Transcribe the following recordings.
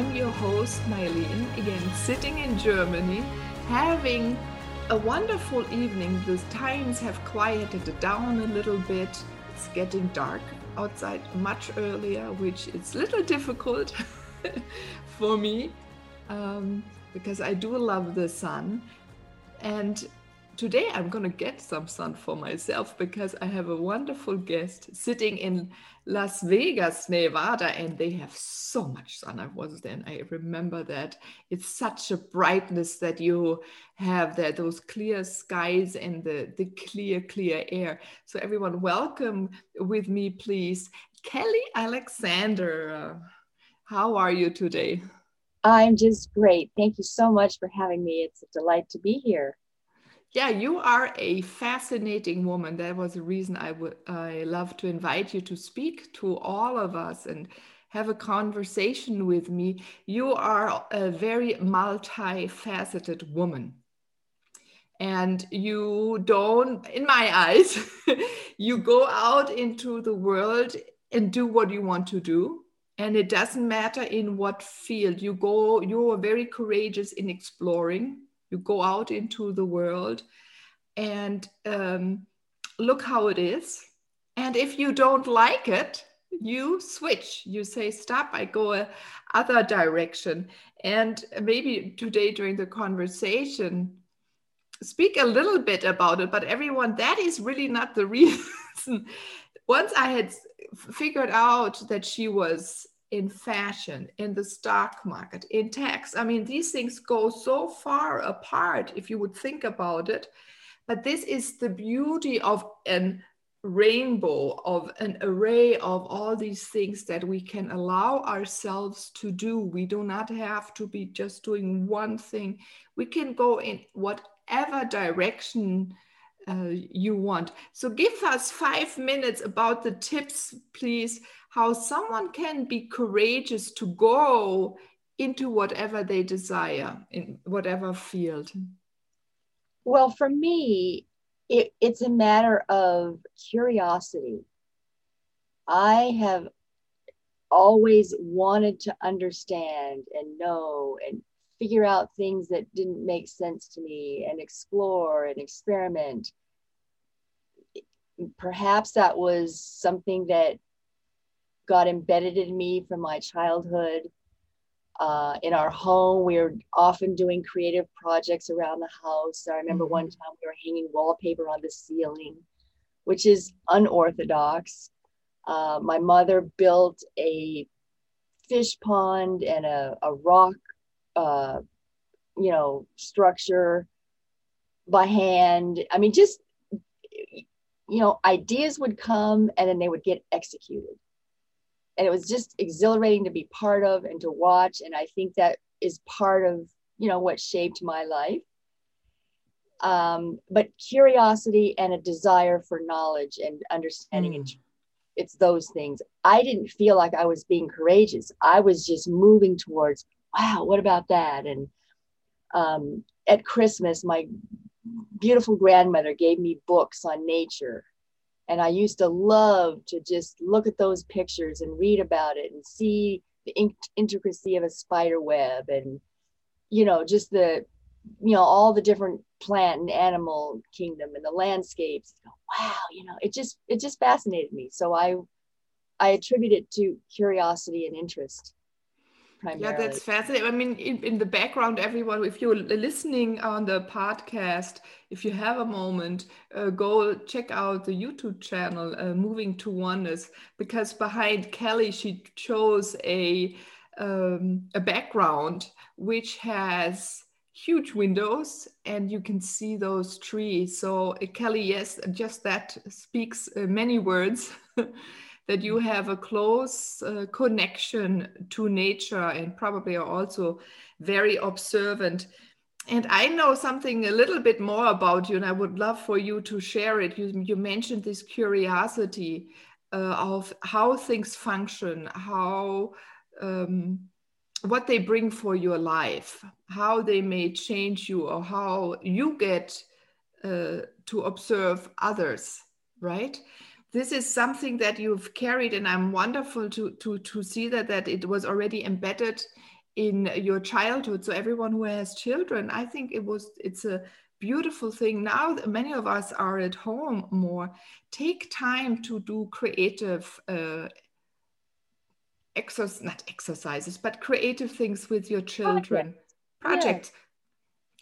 I'm your host, Mylene, again, sitting in Germany, having a wonderful evening. The times have quieted down a little bit. It's getting dark outside much earlier, which is a little difficult for me um, because I do love the sun. And today I'm going to get some sun for myself because I have a wonderful guest sitting in Las Vegas, Nevada, and they have so much sun. I was there and I remember that it's such a brightness that you have there, those clear skies and the, the clear, clear air. So, everyone, welcome with me, please. Kelly Alexander, how are you today? I'm just great. Thank you so much for having me. It's a delight to be here. Yeah, you are a fascinating woman. That was the reason I would I love to invite you to speak to all of us and have a conversation with me. You are a very multifaceted woman. And you don't, in my eyes, you go out into the world and do what you want to do. And it doesn't matter in what field you go, you are very courageous in exploring you go out into the world and um, look how it is. And if you don't like it you switch. You say stop i go a other direction. And maybe today during the conversation speak a little bit about it but everyone that is really not the reason. Once i had figured out that she was in fashion, in the stock market, in tax. I mean, these things go so far apart if you would think about it. But this is the beauty of an rainbow, of an array of all these things that we can allow ourselves to do. We do not have to be just doing one thing. We can go in whatever direction uh, you want. So give us five minutes about the tips, please, how someone can be courageous to go into whatever they desire in whatever field. Well, for me, it, it's a matter of curiosity. I have always wanted to understand and know and figure out things that didn't make sense to me and explore and experiment. Perhaps that was something that got embedded in me from my childhood. Uh, in our home, we were often doing creative projects around the house. I remember mm-hmm. one time we were hanging wallpaper on the ceiling, which is unorthodox. Uh, my mother built a fish pond and a, a rock uh, you know, structure by hand. I mean, just, you know, ideas would come and then they would get executed. And it was just exhilarating to be part of and to watch. And I think that is part of, you know, what shaped my life. Um, but curiosity and a desire for knowledge and understanding mm. it's those things. I didn't feel like I was being courageous. I was just moving towards wow, what about that? And um, at Christmas, my beautiful grandmother gave me books on nature. And I used to love to just look at those pictures and read about it and see the in- intricacy of a spider web and, you know, just the, you know, all the different plant and animal kingdom and the landscapes. Wow, you know, it just, it just fascinated me. So I, I attribute it to curiosity and interest. Primarily. Yeah, that's fascinating. I mean, in, in the background, everyone, if you're listening on the podcast, if you have a moment, uh, go check out the YouTube channel, uh, Moving to Oneness, because behind Kelly, she chose a um, a background which has huge windows and you can see those trees. So, uh, Kelly, yes, just that speaks uh, many words. that you have a close uh, connection to nature and probably are also very observant. And I know something a little bit more about you, and I would love for you to share it. You, you mentioned this curiosity uh, of how things function, how um, what they bring for your life, how they may change you, or how you get uh, to observe others, right? This is something that you've carried and i'm wonderful to to to see that that it was already embedded in your childhood. So everyone who has children i think it was it's a beautiful thing. Now many of us are at home more take time to do creative uh, exercise not exercises but creative things with your children. Projects.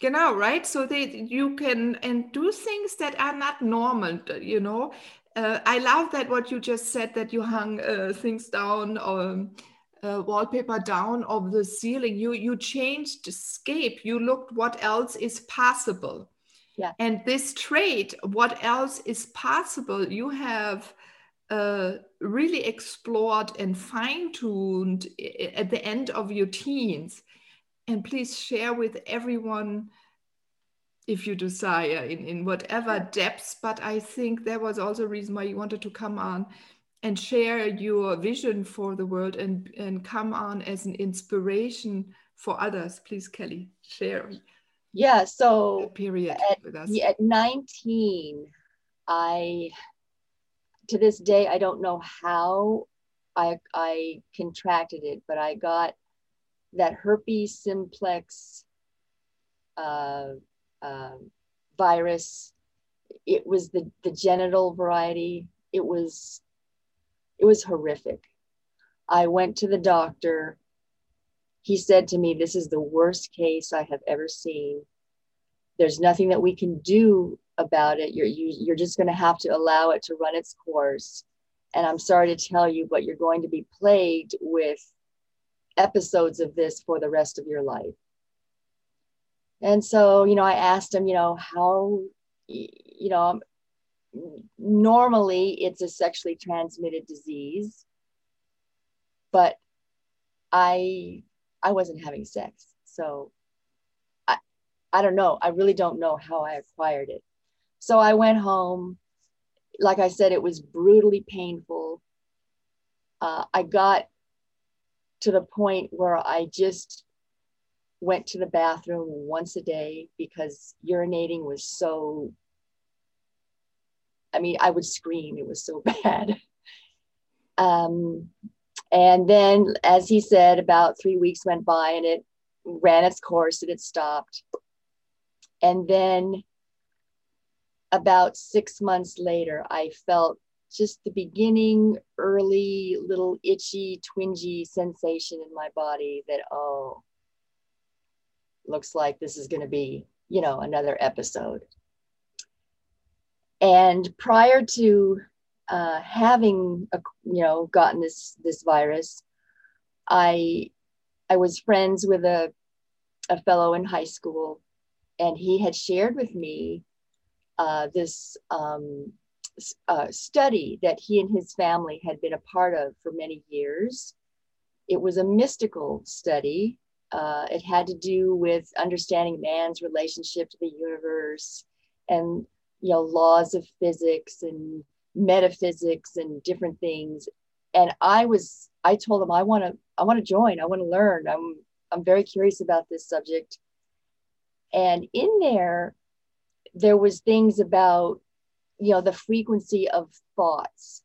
Yeah. genau right? So they you can and do things that are not normal you know uh, I love that what you just said that you hung uh, things down or um, uh, wallpaper down of the ceiling. You you changed scape. You looked what else is possible. Yeah. And this trait, what else is possible, you have uh, really explored and fine tuned at the end of your teens. And please share with everyone if you desire in, in whatever depths. But I think there was also a reason why you wanted to come on and share your vision for the world and, and come on as an inspiration for others. Please, Kelly, share. Yeah, so period at, with us. At 19, I to this day I don't know how I I contracted it, but I got that herpes simplex uh, um, virus. It was the, the genital variety. It was it was horrific. I went to the doctor. He said to me, This is the worst case I have ever seen. There's nothing that we can do about it. You're, you, you're just going to have to allow it to run its course. And I'm sorry to tell you, but you're going to be plagued with episodes of this for the rest of your life. And so, you know, I asked him, you know, how, you know, normally it's a sexually transmitted disease, but I, I wasn't having sex. So I, I don't know. I really don't know how I acquired it. So I went home. Like I said, it was brutally painful. Uh, I got to the point where I just went to the bathroom once a day because urinating was so I mean, I would scream. It was so bad. Um, and then, as he said, about three weeks went by and it ran its course and it stopped. And then, about six months later, I felt just the beginning, early, little itchy, twingy sensation in my body that, oh, looks like this is going to be, you know, another episode. And prior to uh, having, a, you know, gotten this this virus, I I was friends with a a fellow in high school, and he had shared with me uh, this um, uh, study that he and his family had been a part of for many years. It was a mystical study uh, it had to do with understanding man's relationship to the universe and you know laws of physics and metaphysics and different things. And I was I told them I want to I want to join. I want to learn. I'm I'm very curious about this subject. And in there, there was things about you know the frequency of thoughts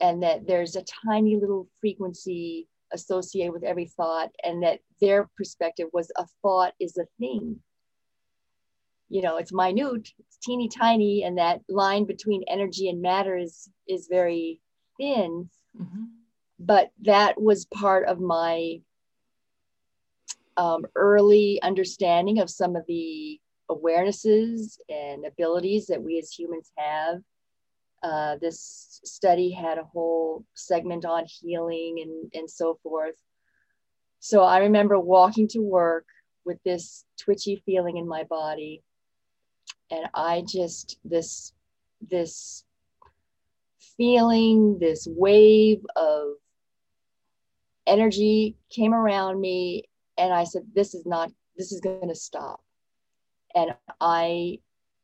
and that there's a tiny little frequency associated with every thought and that their perspective was a thought is a thing you know it's minute it's teeny tiny and that line between energy and matter is is very thin mm-hmm. but that was part of my um, early understanding of some of the awarenesses and abilities that we as humans have. Uh, this study had a whole segment on healing and, and so forth. So I remember walking to work with this twitchy feeling in my body. And I just, this, this feeling, this wave of energy came around me. And I said, this is not, this is going to stop. And I,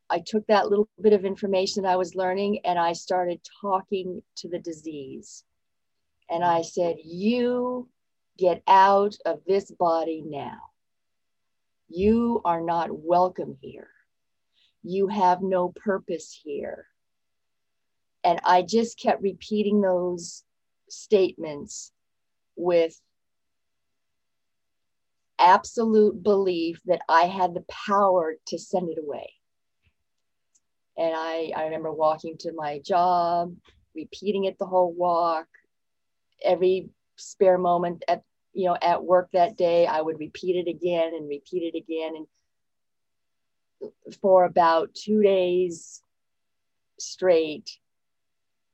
I took that little bit of information I was learning and I started talking to the disease. And I said, You get out of this body now. You are not welcome here. You have no purpose here. And I just kept repeating those statements with absolute belief that I had the power to send it away. And I, I remember walking to my job, repeating it the whole walk. Every spare moment at you know at work that day, I would repeat it again and repeat it again. And for about two days straight,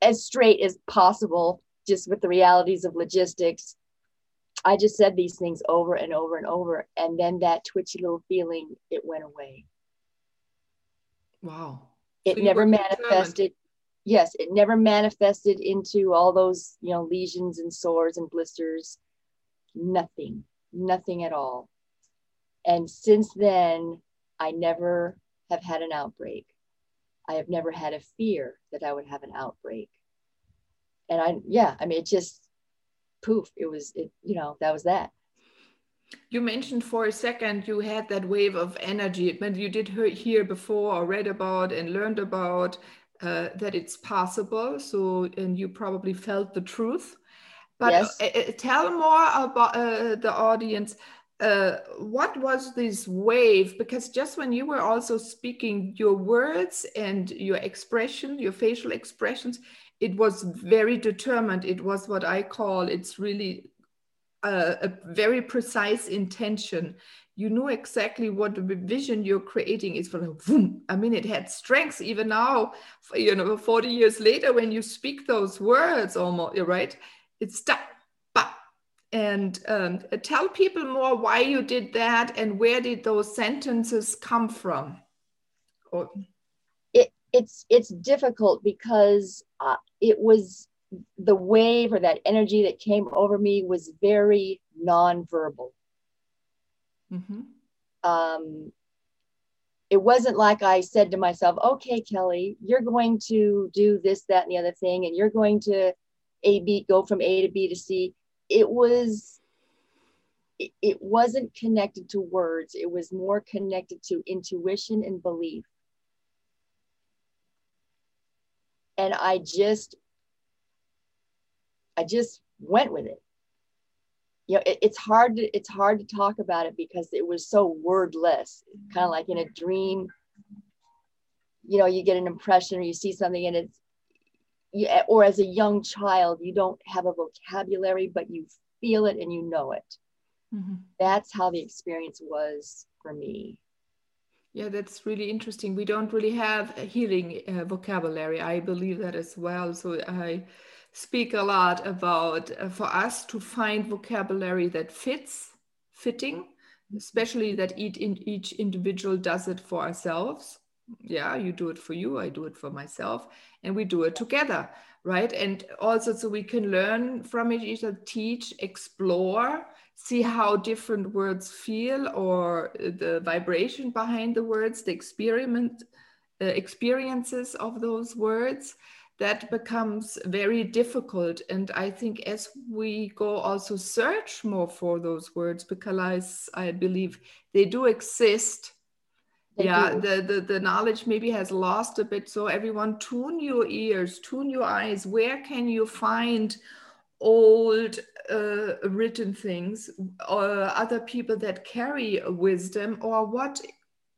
as straight as possible, just with the realities of logistics. I just said these things over and over and over. And then that twitchy little feeling, it went away. Wow. It so never manifested. Yes, it never manifested into all those, you know, lesions and sores and blisters. Nothing, nothing at all. And since then, I never have had an outbreak. I have never had a fear that I would have an outbreak. And I, yeah, I mean, it just poof, it was, it, you know, that was that. You mentioned for a second you had that wave of energy, but you did hear before or read about and learned about uh, that it's possible. So, and you probably felt the truth. But yes. uh, uh tell more about uh, the audience. Uh, what was this wave? Because just when you were also speaking, your words and your expression, your facial expressions, it was very determined. It was what I call it's really a, a very precise intention. You knew exactly what the vision you're creating is for boom. I mean, it had strength even now, you know, 40 years later when you speak those words almost, right? It's stuck. And um, tell people more why you did that and where did those sentences come from? Or... It, it's it's difficult because uh, it was the wave or that energy that came over me was very nonverbal. Mm-hmm. Um, it wasn't like I said to myself, okay, Kelly, you're going to do this, that, and the other thing, and you're going to A, B, go from A to B to C. It was, it, it wasn't connected to words. It was more connected to intuition and belief. And I just I just went with it. You know, it, it's hard to it's hard to talk about it because it was so wordless, kind of like in a dream. You know, you get an impression or you see something and it's you, or as a young child, you don't have a vocabulary, but you feel it and you know it. Mm-hmm. That's how the experience was for me. Yeah, that's really interesting. We don't really have a healing uh, vocabulary. I believe that as well. So I speak a lot about uh, for us to find vocabulary that fits, fitting, especially that each, in, each individual does it for ourselves. Yeah, you do it for you, I do it for myself, and we do it together, right? And also so we can learn from each other, teach, explore, see how different words feel or the vibration behind the words, the experiment, uh, experiences of those words that becomes very difficult. And I think as we go also search more for those words, because I, I believe they do exist. They yeah, do. The, the the knowledge maybe has lost a bit. So everyone tune your ears, tune your eyes. Where can you find old uh, written things or other people that carry wisdom or what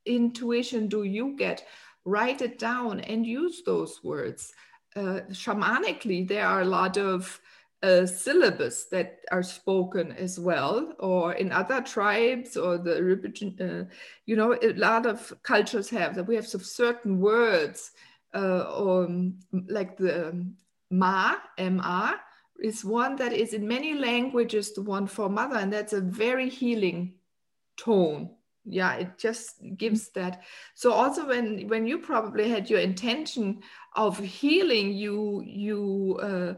intuition do you get write it down and use those words uh, shamanically, there are a lot of uh, syllables that are spoken as well, or in other tribes or the uh, you know, a lot of cultures have that we have some certain words, uh, or um, like the ma, ma, is one that is in many languages the one for mother, and that's a very healing tone. Yeah, it just gives that. So also when when you probably had your intention of healing, you you uh,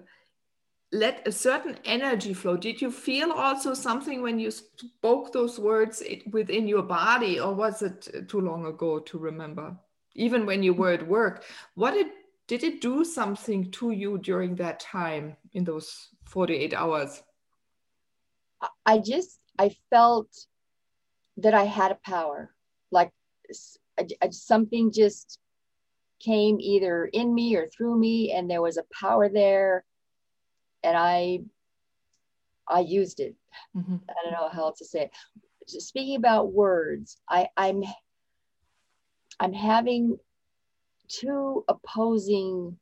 let a certain energy flow. Did you feel also something when you spoke those words within your body, or was it too long ago to remember? Even when you were at work, what did did it do something to you during that time in those 48 hours? I just I felt that I had a power, like something just came either in me or through me, and there was a power there and I I used it. Mm-hmm. I don't know how else to say it. Just speaking about words, I, I'm I'm having two opposing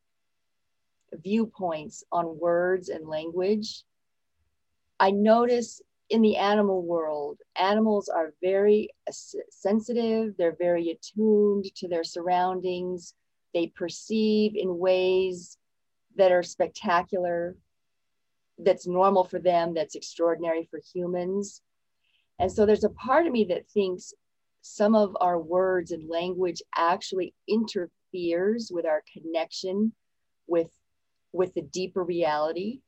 viewpoints on words and language. I notice in the animal world, animals are very sensitive, they're very attuned to their surroundings, they perceive in ways that are spectacular that's normal for them, that's extraordinary for humans. And so there's a part of me that thinks some of our words and language actually interferes with our connection with with the deeper reality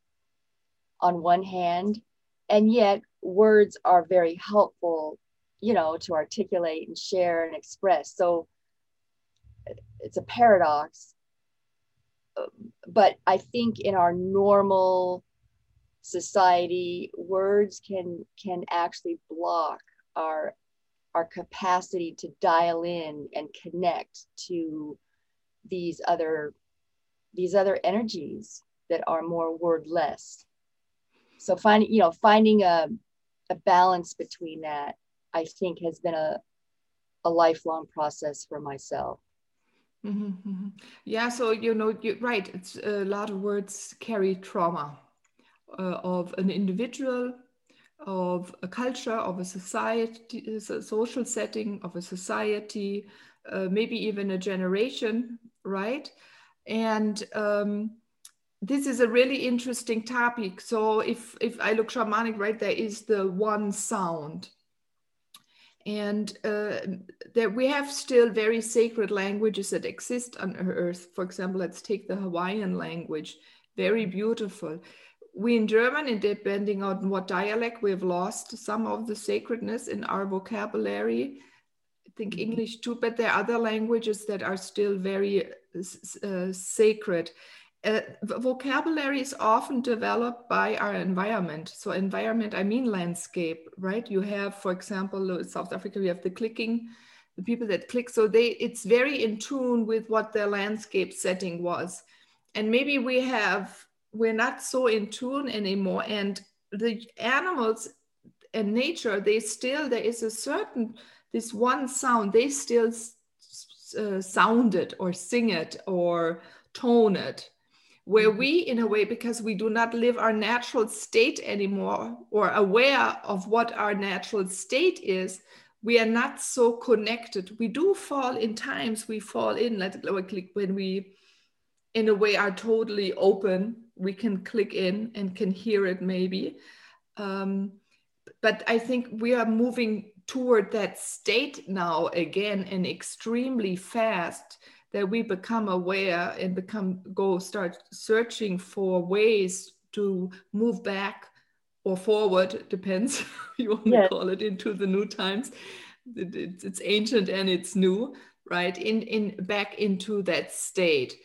on one hand and yet words are very helpful you know to articulate and share and express. So it's a paradox. But i think in our normal society words can can actually block our our capacity to dial in and connect to these other these other energies that are more wordless so finding you know finding a, a balance between that i think has been a, a lifelong process for myself mm-hmm, mm-hmm. yeah so you know you're right it's a lot of words carry trauma uh, of an individual, of a culture, of a society, a social setting, of a society, uh, maybe even a generation, right? And um, this is a really interesting topic. So if if I look shamanic, right, there is the one sound. And uh, there we have still very sacred languages that exist on Earth. For example, let's take the Hawaiian language, very beautiful we in German, and depending on what dialect, we've lost some of the sacredness in our vocabulary. I think mm-hmm. English too, but there are other languages that are still very uh, sacred. Uh, vocabulary is often developed by our environment. So, environment, I mean landscape, right? You have, for example, South Africa, we have the clicking, the people that click. So, they it's very in tune with what their landscape setting was. And maybe we have we're not so in tune anymore and the animals and nature they still there is a certain this one sound they still uh, sound it or sing it or tone it where mm-hmm. we in a way because we do not live our natural state anymore or aware of what our natural state is we are not so connected we do fall in times we fall in like when we in a way are totally open we can click in and can hear it maybe. Um, but I think we are moving toward that state now again and extremely fast that we become aware and become go start searching for ways to move back or forward depends you want to call it into the new times. It's, it's ancient and it's new right? In in back into that state.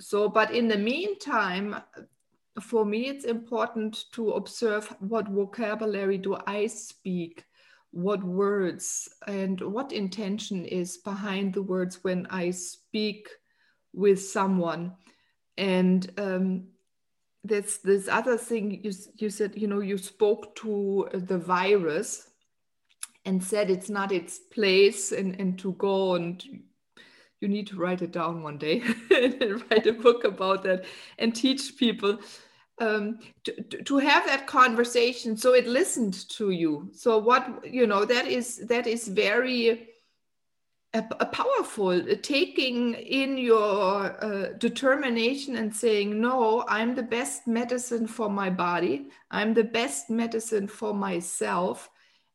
So but in the meantime for me, it's important to observe what vocabulary do I speak, what words, and what intention is behind the words when I speak with someone. And um, that's this other thing you, you said, you know, you spoke to the virus and said it's not its place and, and to go and you need to write it down one day and write a book about that and teach people um, to, to have that conversation so it listened to you. So what you know that is that is very a, a powerful uh, taking in your uh, determination and saying no i'm the best medicine for my body. I'm the best medicine for myself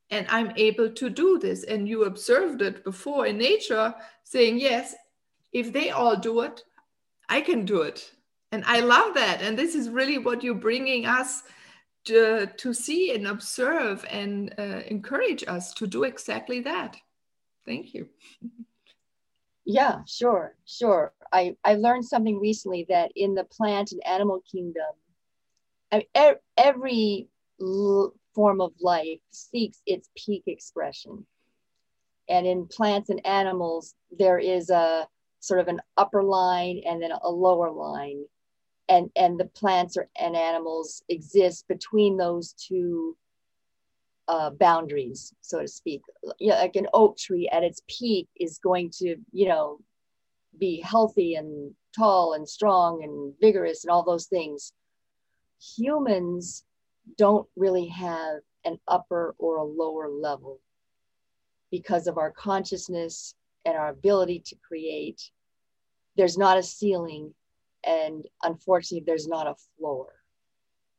and i'm able to do this. And you observed it before in nature saying yes if they all do it i can do it and i love that. And this is really what you're bringing us to, to see and observe and uh, encourage us to do exactly that. Thank you. Yeah sure sure. I i learned something recently that in the plant and animal kingdom every form of life seeks its peak expression. And in plants and animals there is a sort of an upper line and then a lower line and and the plants or, and animals exist between those two uh, boundaries so to speak. Yeah like an oak tree at its peak is going to you know be healthy and tall and strong and vigorous and all those things. Humans don't really have an upper or a lower level because of our consciousness and our ability to create. There's not a ceiling and unfortunately there's not a floor.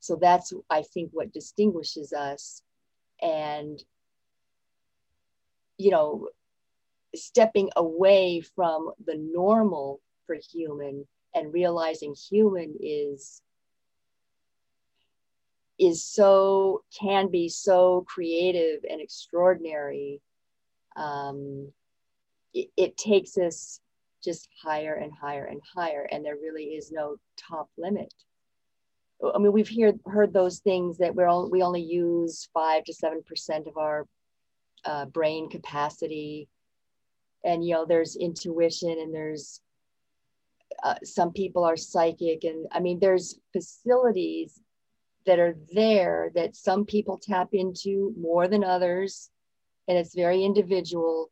So that's i think what distinguishes us. And you know stepping away from the normal for human and realizing human is is so can be so creative and extraordinary. Um, it, it takes us just higher and higher and higher and there really is no top limit. I mean we've heard heard those things that we're all, we only use 5 to 7% of our uh, brain capacity. And you know there's intuition and there's uh, some people are psychic and i mean there's facilities that are there that some people tap into more than others and it's very individual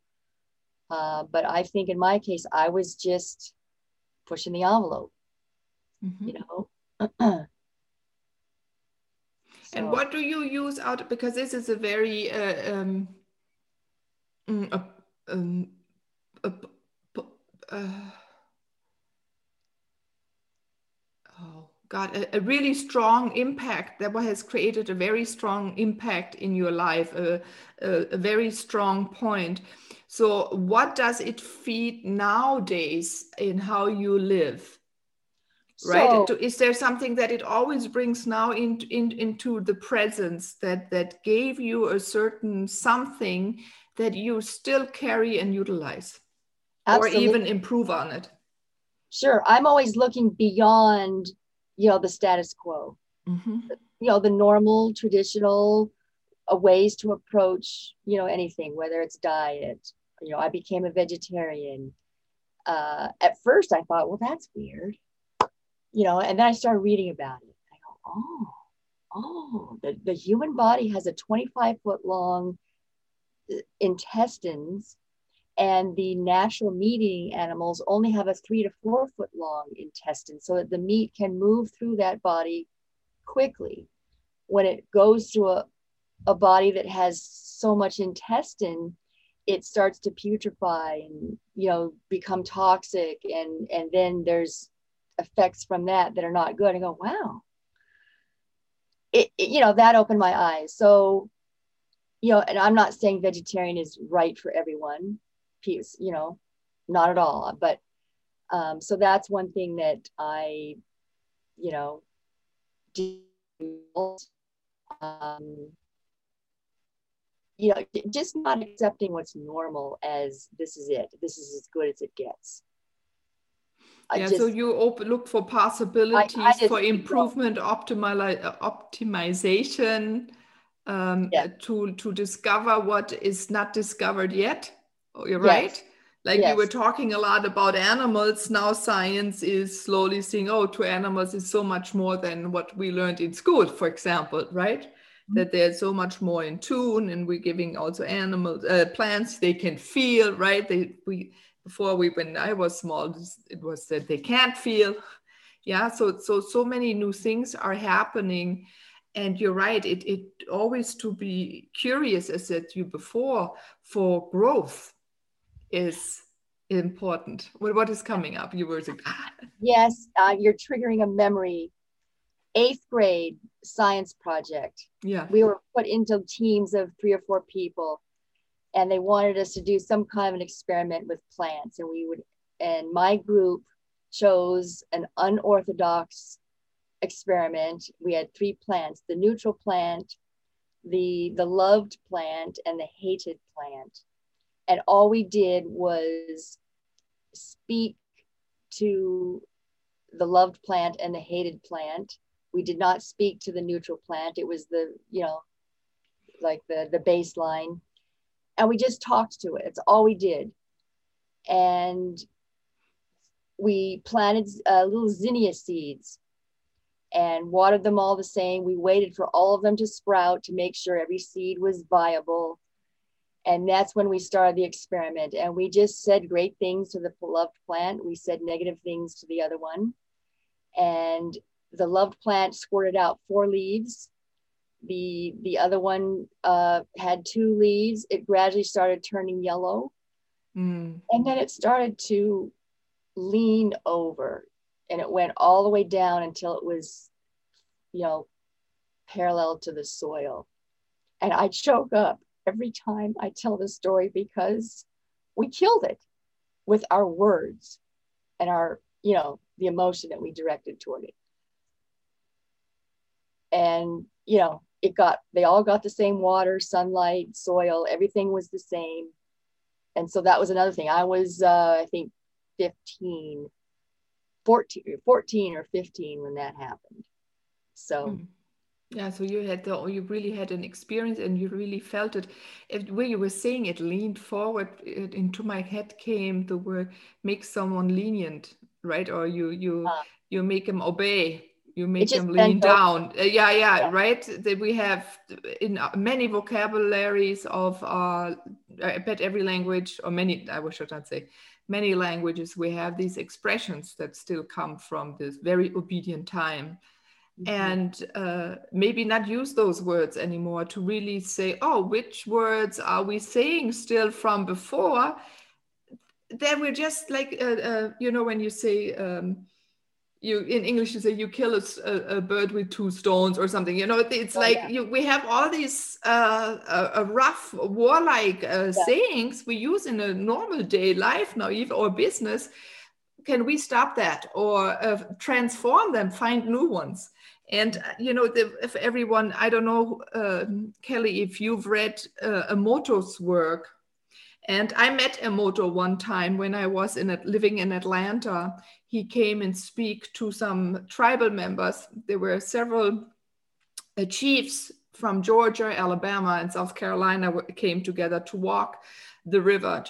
uh, but I think in my case, I was just pushing the envelope, mm-hmm. you know. so. And what do you use out? Because this is a very uh, um, mm, uh, um, uh, God, a, a, really strong impact that has created a very strong impact in your life, a, a, a very strong point. So, what does it feed nowadays in how you live? right so, is there something that it always brings now in, in, into the presence that that gave you a certain something that you still carry and utilize absolutely. or even improve on it sure i'm always looking beyond you know the status quo mm-hmm. you know the normal traditional uh, ways to approach you know anything whether it's diet you know, I became a vegetarian. Uh, at first, I thought, well, that's weird, you know, and then I started reading about it. I go, oh, oh, the, the human body has a 25 foot long uh, intestines, and the natural meat eating animals only have a three to four foot long intestine, so that the meat can move through that body quickly. When it goes through a, a body that has so much intestine, it starts to putrefy and you know become toxic and and then there's effects from that that are not good. And go wow. It, it, you know that opened my eyes. So you know and i'm not saying vegetarian is right for everyone piece you know not at all but um, so that's one thing that i you know um, you know, just not accepting what's normal as this is it. This is as good as it gets. yeah, just, so you open, look for possibilities I, I for improvement, optimi- optimization, um, yeah. to to discover what is not discovered yet. Oh, you're yes. right. Like yes. we were talking a lot about animals. Now science is slowly seeing, oh, to animals is so much more than what we learned in school, for example, right? that they're so much more in tune and we're giving also animals uh, plants they can feel right they we before we when i was small it was that they can't feel yeah so so so many new things are happening and you're right it, it always to be curious as said you before for growth is important. What, what is coming up? You were saying yes uh, you're triggering a memory. Eighth grade science project. Yeah. We were put into teams of three or four people and they wanted us to do some kind of an experiment with plants and we would and my group chose an unorthodox experiment. We had three plants the neutral plant, the, the loved plant, and the hated plant. And all we did was speak to the loved plant and the hated plant. We did not speak to the neutral plant. It was the, you know, like the, the baseline. And we just talked to it. It's all we did. And we planted uh, little zinnia seeds and watered them all the same. We waited for all of them to sprout to make sure every seed was viable. And that's when we started the experiment. And we just said great things to the loved plant. We said negative things to the other one. And the loved plant squirted out four leaves. The, the other one uh, had two leaves. It gradually started turning yellow. Mm. And then it started to lean over and it went all the way down until it was, you know, parallel to the soil. And I choke up every time I tell the story because we killed it with our words and our, you know, the emotion that we directed toward it. And, you know, it got, they all got the same water, sunlight, soil, everything was the same. And so that was another thing. I was, uh, I think, 15 14, 14 or 15 when that happened so hmm. Yeah so you had the you really had an experience and you really felt it. If, when you were saying it leaned forward it, into my head came the word make someone lenient right? Or you you uh, you make them obey. You make them lean down. Uh, yeah, yeah, yeah. right? That we have in many vocabularies of uh i bet every language or many I wish i should not say many languages we have these expressions that still come from this very obedient time mm-hmm. and uh, maybe not use those words anymore to really say oh which words are we saying still from before then we're just like uh, uh, you know when you say um, you in English you say you kill a, a, bird with two stones or something. You know, it's oh, like yeah. you, we have all these uh, rough warlike uh, yeah. sayings we use in a normal day life now, even or business. Can we stop that or uh, transform them? Find new ones. And uh, you know, the, if everyone, I don't know, um, Kelly, if you've read uh, Emoto's work, and I met Emoto one time when I was in living in Atlanta. He came and speak to some tribal members. There were several uh, chiefs from Georgia, Alabama, and South Carolina came together to walk the river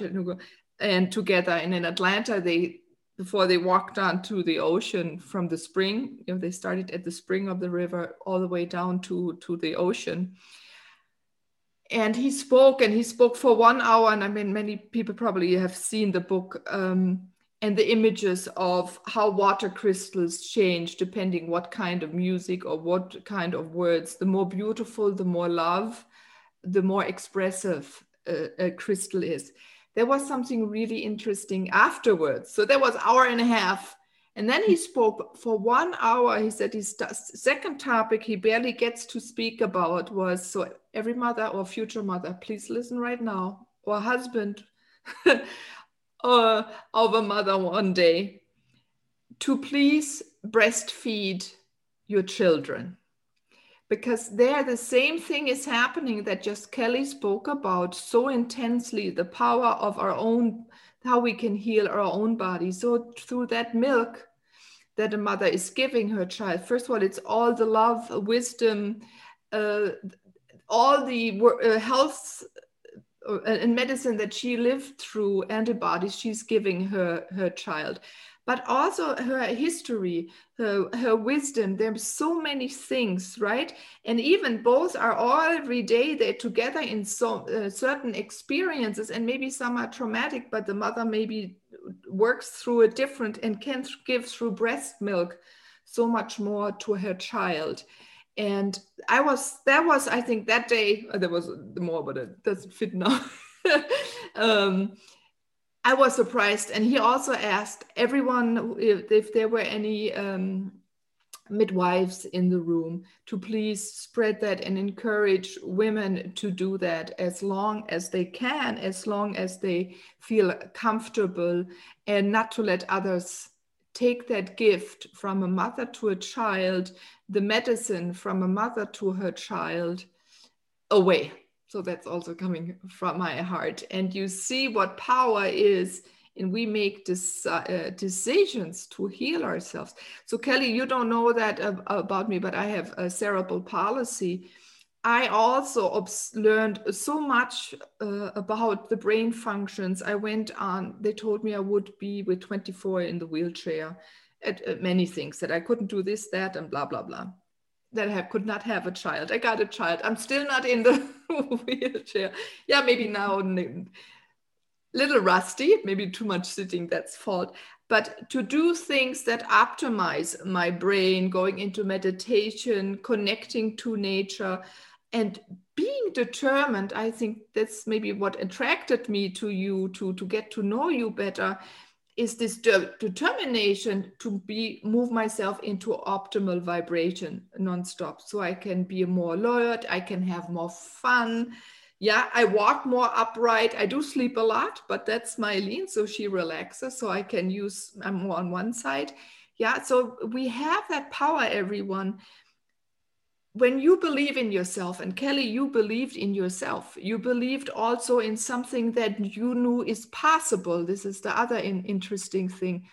and together. And in Atlanta, they before they walked on to the ocean from the spring, you know, they started at the spring of the river all the way down to to the ocean. And he spoke and he spoke for one hour and i mean many people probably have seen the book um, and the images of how water crystals change depending what kind of music or what kind of words. The more beautiful the more love the more expressive uh, a crystal is there was something really interesting afterwards so there was hour and a half and then he mm. spoke for one hour. He said his second topic he barely gets to speak about was so every mother or future mother, please listen right now, or husband or of a mother one day, to please breastfeed your children. Because there, the same thing is happening that just Kelly spoke about so intensely the power of our own how we can heal our own body. So through that milk that a mother is giving her child, first of all, it's all the love, wisdom, uh, all the uh, health uh, and medicine that she lived through, antibodies she's giving her her child but also her history, her, her wisdom. There's so many things, right? And even both are all every day they're together in so uh, certain experiences, and maybe some are traumatic, but the mother maybe works through a different and can give through breast milk so much more to her child and i was that was i think that day uh, there was more but it doesn't fit now um, i was surprised and he also asked everyone if, if there were any um, midwives in the room to please spread that and encourage women to do that as long as they can as long as they feel comfortable and not to let others take that gift from a mother to a child, the medicine from a mother to her child away. So that's also coming from my heart. And you see what power is and we make this, uh, decisions to heal ourselves. So, Kelly, you don't know that about me, but I have a cerebral palsy. I also learned so much uh, about the brain functions. I went on, they told me I would be with 24 in the wheelchair at, at many things that I couldn't do this, that, and blah, blah, blah. That I could not have a child. I got a child. I'm still not in the wheelchair. Yeah, maybe now a little rusty, maybe too much sitting, that's fault. But to do things that optimize my brain, going into meditation, connecting to nature, and being determined i think that's maybe what attracted me to you to to get to know you better is this de- determination to be move myself into optimal vibration nonstop. So i can be more alert i can have more fun. Yeah i walk more upright i do sleep a lot but that's my lean so she relaxes so i can use i'm more on one side. Yeah so we have that power everyone when you believe in yourself, and Kelly, you believed in yourself, you believed also in something that you knew is possible. This is the other in, interesting thing,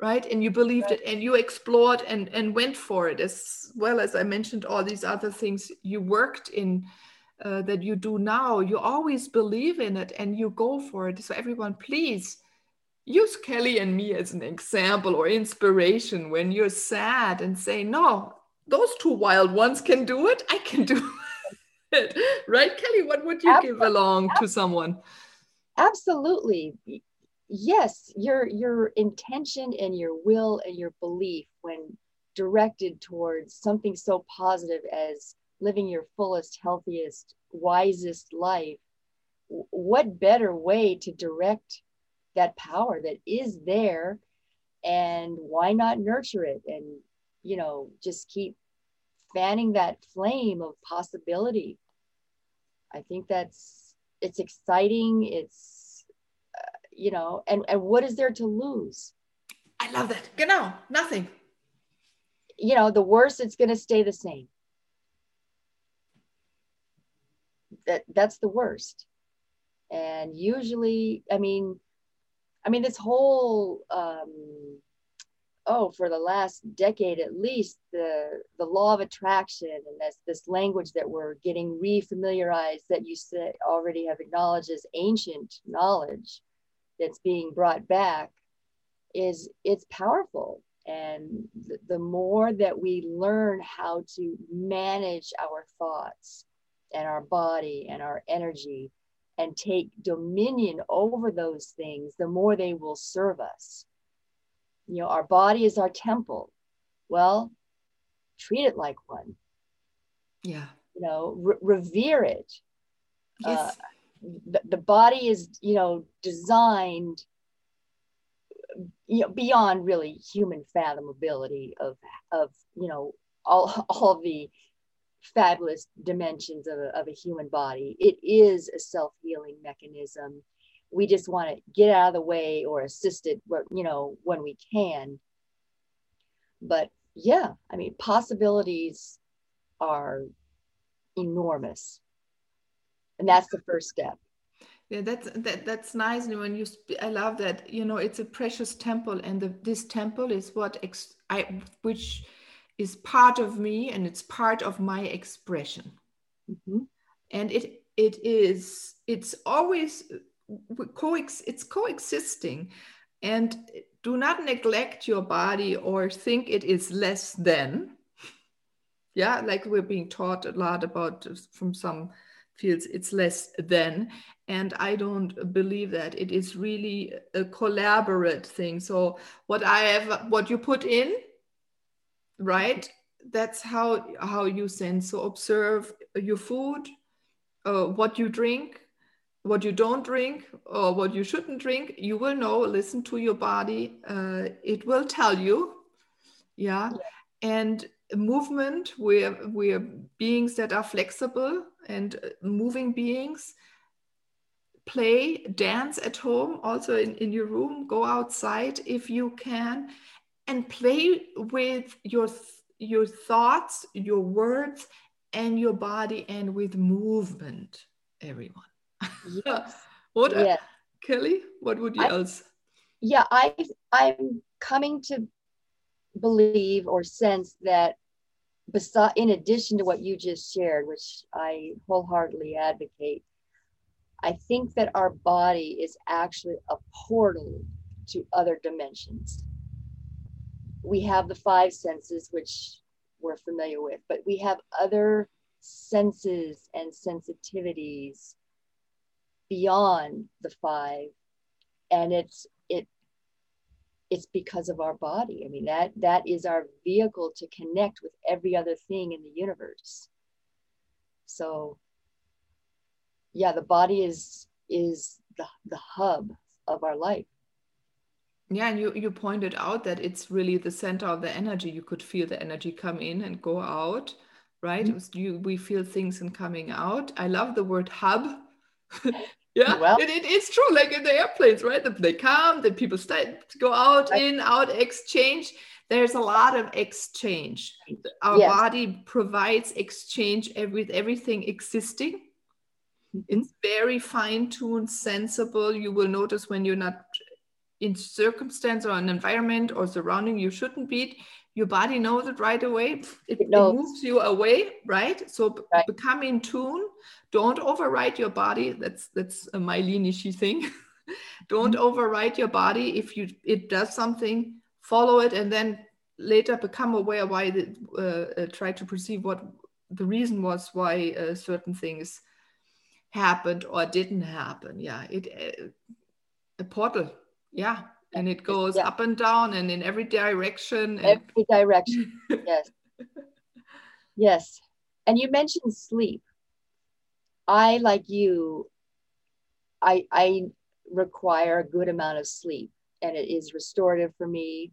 right? And you believed right. it and you explored and, and went for it, as well as I mentioned all these other things you worked in uh, that you do now. You always believe in it and you go for it. So, everyone, please use Kelly and me as an example or inspiration when you're sad and say, No, those two wild ones can do it. I can do it. Right, Kelly? What would you Absolutely. give along to someone? Absolutely. Yes, your your intention and your will and your belief when directed towards something so positive as living your fullest, healthiest, wisest life, what better way to direct that power that is there and why not nurture it and you know, just keep fanning that flame of possibility. I think that's it's exciting. It's uh, you know, and and what is there to lose? I love that. Genau, nothing. You know, the worst it's going to stay the same. That that's the worst. And usually, I mean, I mean, this whole um, oh, for the last decade at least, the the law of attraction and this this language that we're getting refamiliarized that you say already have acknowledged as ancient knowledge that's being brought back is it's powerful. And the, the more that we learn how to manage our thoughts and our body and our energy and take dominion over those things, the more they will serve us you know, our body is our temple. Well, treat it like one. Yeah. You know, re- revere it. Yes. Uh, the, the body is, you know, designed you know, beyond really human fathomability of, of, you know, all, all the fabulous dimensions of a, of a human body. It is a self-healing mechanism we just want to get out of the way or assist it where, you know when we can. But yeah i mean possibilities are enormous. And that's the first step. Yeah that's that, that's nice and when you i love that you know it's a precious temple and the, this temple is what ex, i which is part of me and it's part of my expression. Mm-hmm. and it it is it's always coex it's coexisting. And do not neglect your body or think it is less than. Yeah like we're being taught a lot about from some fields it's less than. And i don't believe that. It is really a collaborate thing. So what i have what you put in right? That's how how you sense. So observe your food uh, what you drink what you don't drink or what you shouldn't drink you will know listen to your body uh, it will tell you yeah, yeah. and movement we're we're beings that are flexible and moving beings play dance at home also in, in your room go outside if you can and play with your your thoughts your words and your body and with movement everyone yes. what yeah. kelly what would you I, else yeah i i'm coming to believe or sense that beside in addition to what you just shared which i wholeheartedly advocate i think that our body is actually a portal to other dimensions we have the five senses which we're familiar with but we have other senses and sensitivities beyond the five. And it's it it's because of our body. I mean that that is our vehicle to connect with every other thing in the universe. So yeah the body is is the, the hub of our life. Yeah and you you pointed out that it's really the center of the energy. You could feel the energy come in and go out right? Mm-hmm. you we feel things and coming out. I love the word hub yeah well, it, it, it's true like in the airplanes right? They come then people stay go out in out exchange. There's a lot of exchange. Our yes. body provides exchange with everything existing. It's very fine-tuned sensible. You will notice when you're not in circumstance or an environment or surrounding you shouldn't be your body knows it right away. It, it, moves you away right? So right. become in tune don't override your body. That's that's a Mylene Nishi thing. Don't mm-hmm. override your body. If you it does something follow it and then later become aware why it, uh, uh, try to perceive what the reason was why uh, certain things happened or didn't happen. Yeah it uh, a portal. Yeah and it goes yeah. up and down and in every direction every direction. Yes. Yes. And you mentioned sleep i like you i i require a good amount of sleep and it is restorative for me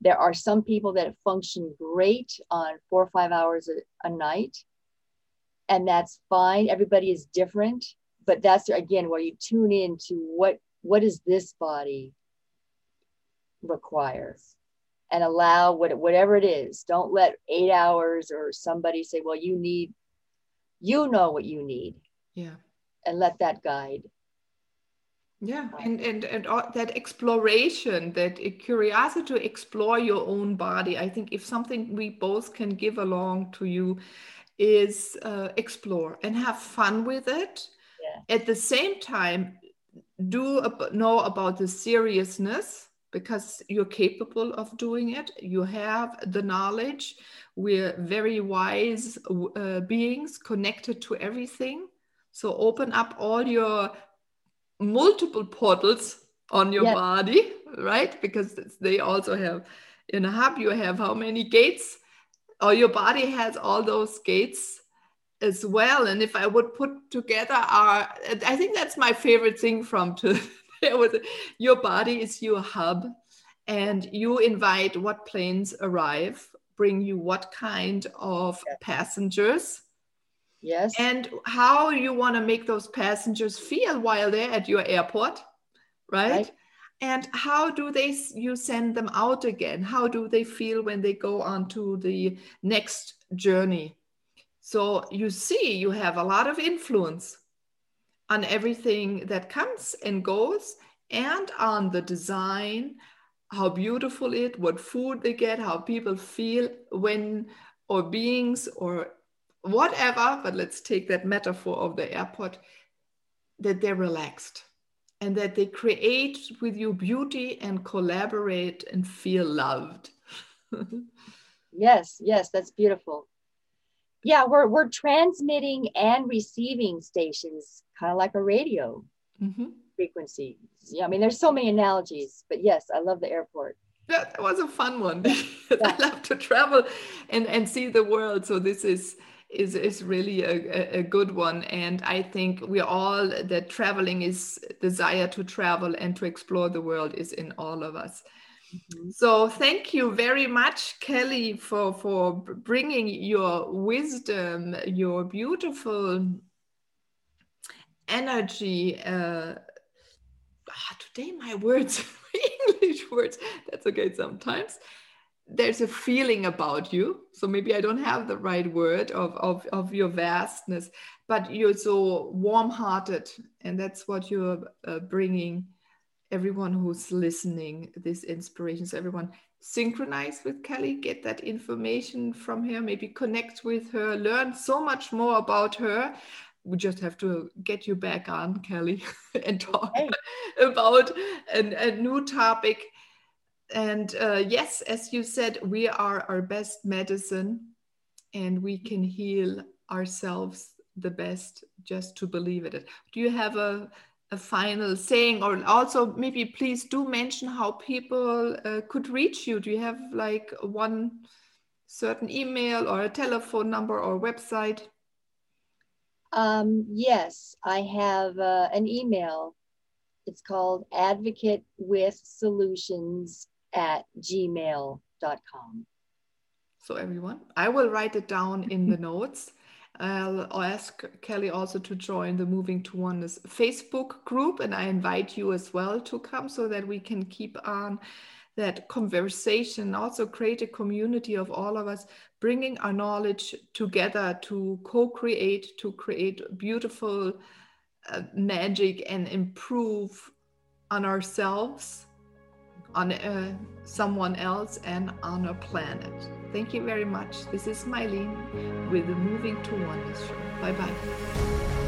there are some people that function great on four or five hours a, a night and that's fine everybody is different but that's again where you tune in to what what is this body requires and allow what, whatever it is. Don't let eight hours or somebody say, well, you need, you know what you need. Yeah. And let that guide. Yeah, and and and that exploration, that curiosity to explore your own body. I think if something we both can give along to you is uh, explore and have fun with it. Yeah. At the same time, do know about the seriousness because you're capable of doing it. You have the knowledge. We're very wise uh, beings connected to everything. So open up all your multiple portals on your yes. body, right? Because they also have in a hub, you have how many gates, or your body has all those gates as well. And if I would put together our, I think that's my favorite thing from to was your body is your hub and you invite what planes arrive bring you what kind of yes. passengers yes and how you want to make those passengers feel while they're at your airport right? right? and how do they you send them out again how do they feel when they go on to the next journey so you see you have a lot of influence on everything that comes and goes and on the design, how beautiful it, what food they get, how people feel when, or beings, or whatever, but let's take that metaphor of the airport, that they're relaxed and that they create with you beauty and collaborate and feel loved. yes, yes, that's beautiful yeah, we're we're transmitting and receiving stations, kind of like a radio mm-hmm. frequency. Yeah, I mean, there's so many analogies, but yes, I love the airport. that was a fun one. I love to travel and, and see the world. So this is is is really a, a good one. And I think we all that traveling is desire to travel and to explore the world is in all of us. Mm-hmm. So thank you very much, Kelly, for for bringing your wisdom, your beautiful energy. Uh, ah, today my words, English words. That's okay sometimes. There's a feeling about you. So maybe I don't have the right word of, of, of your vastness, but you're so warm hearted. And that's what you're uh, bringing everyone who's listening this inspiration. So, everyone synchronize with Kelly, get that information from her, maybe connect with her, learn so much more about her we just have to get you back on, Kelly, and talk okay. about an, a new topic. And uh, yes, as you said, we are our best medicine and we can heal ourselves the best just to believe it. Do you have a, a final saying, or also maybe please do mention how people uh, could reach you? Do you have like one certain email or a telephone number or website? Um, yes, I have uh, an email. It's called advocate with solutions at gmail.com. So, everyone, I will write it down in the notes. I'll ask Kelly also to join the Moving to Oneness Facebook group, and I invite you as well to come so that we can keep on that conversation, also create a community of all of us bringing our knowledge together to co create, to create beautiful uh, magic and improve on ourselves, on uh, someone else, and on our planet. Thank you very much. This is Mylene with the Moving to Oneness show. Bye bye.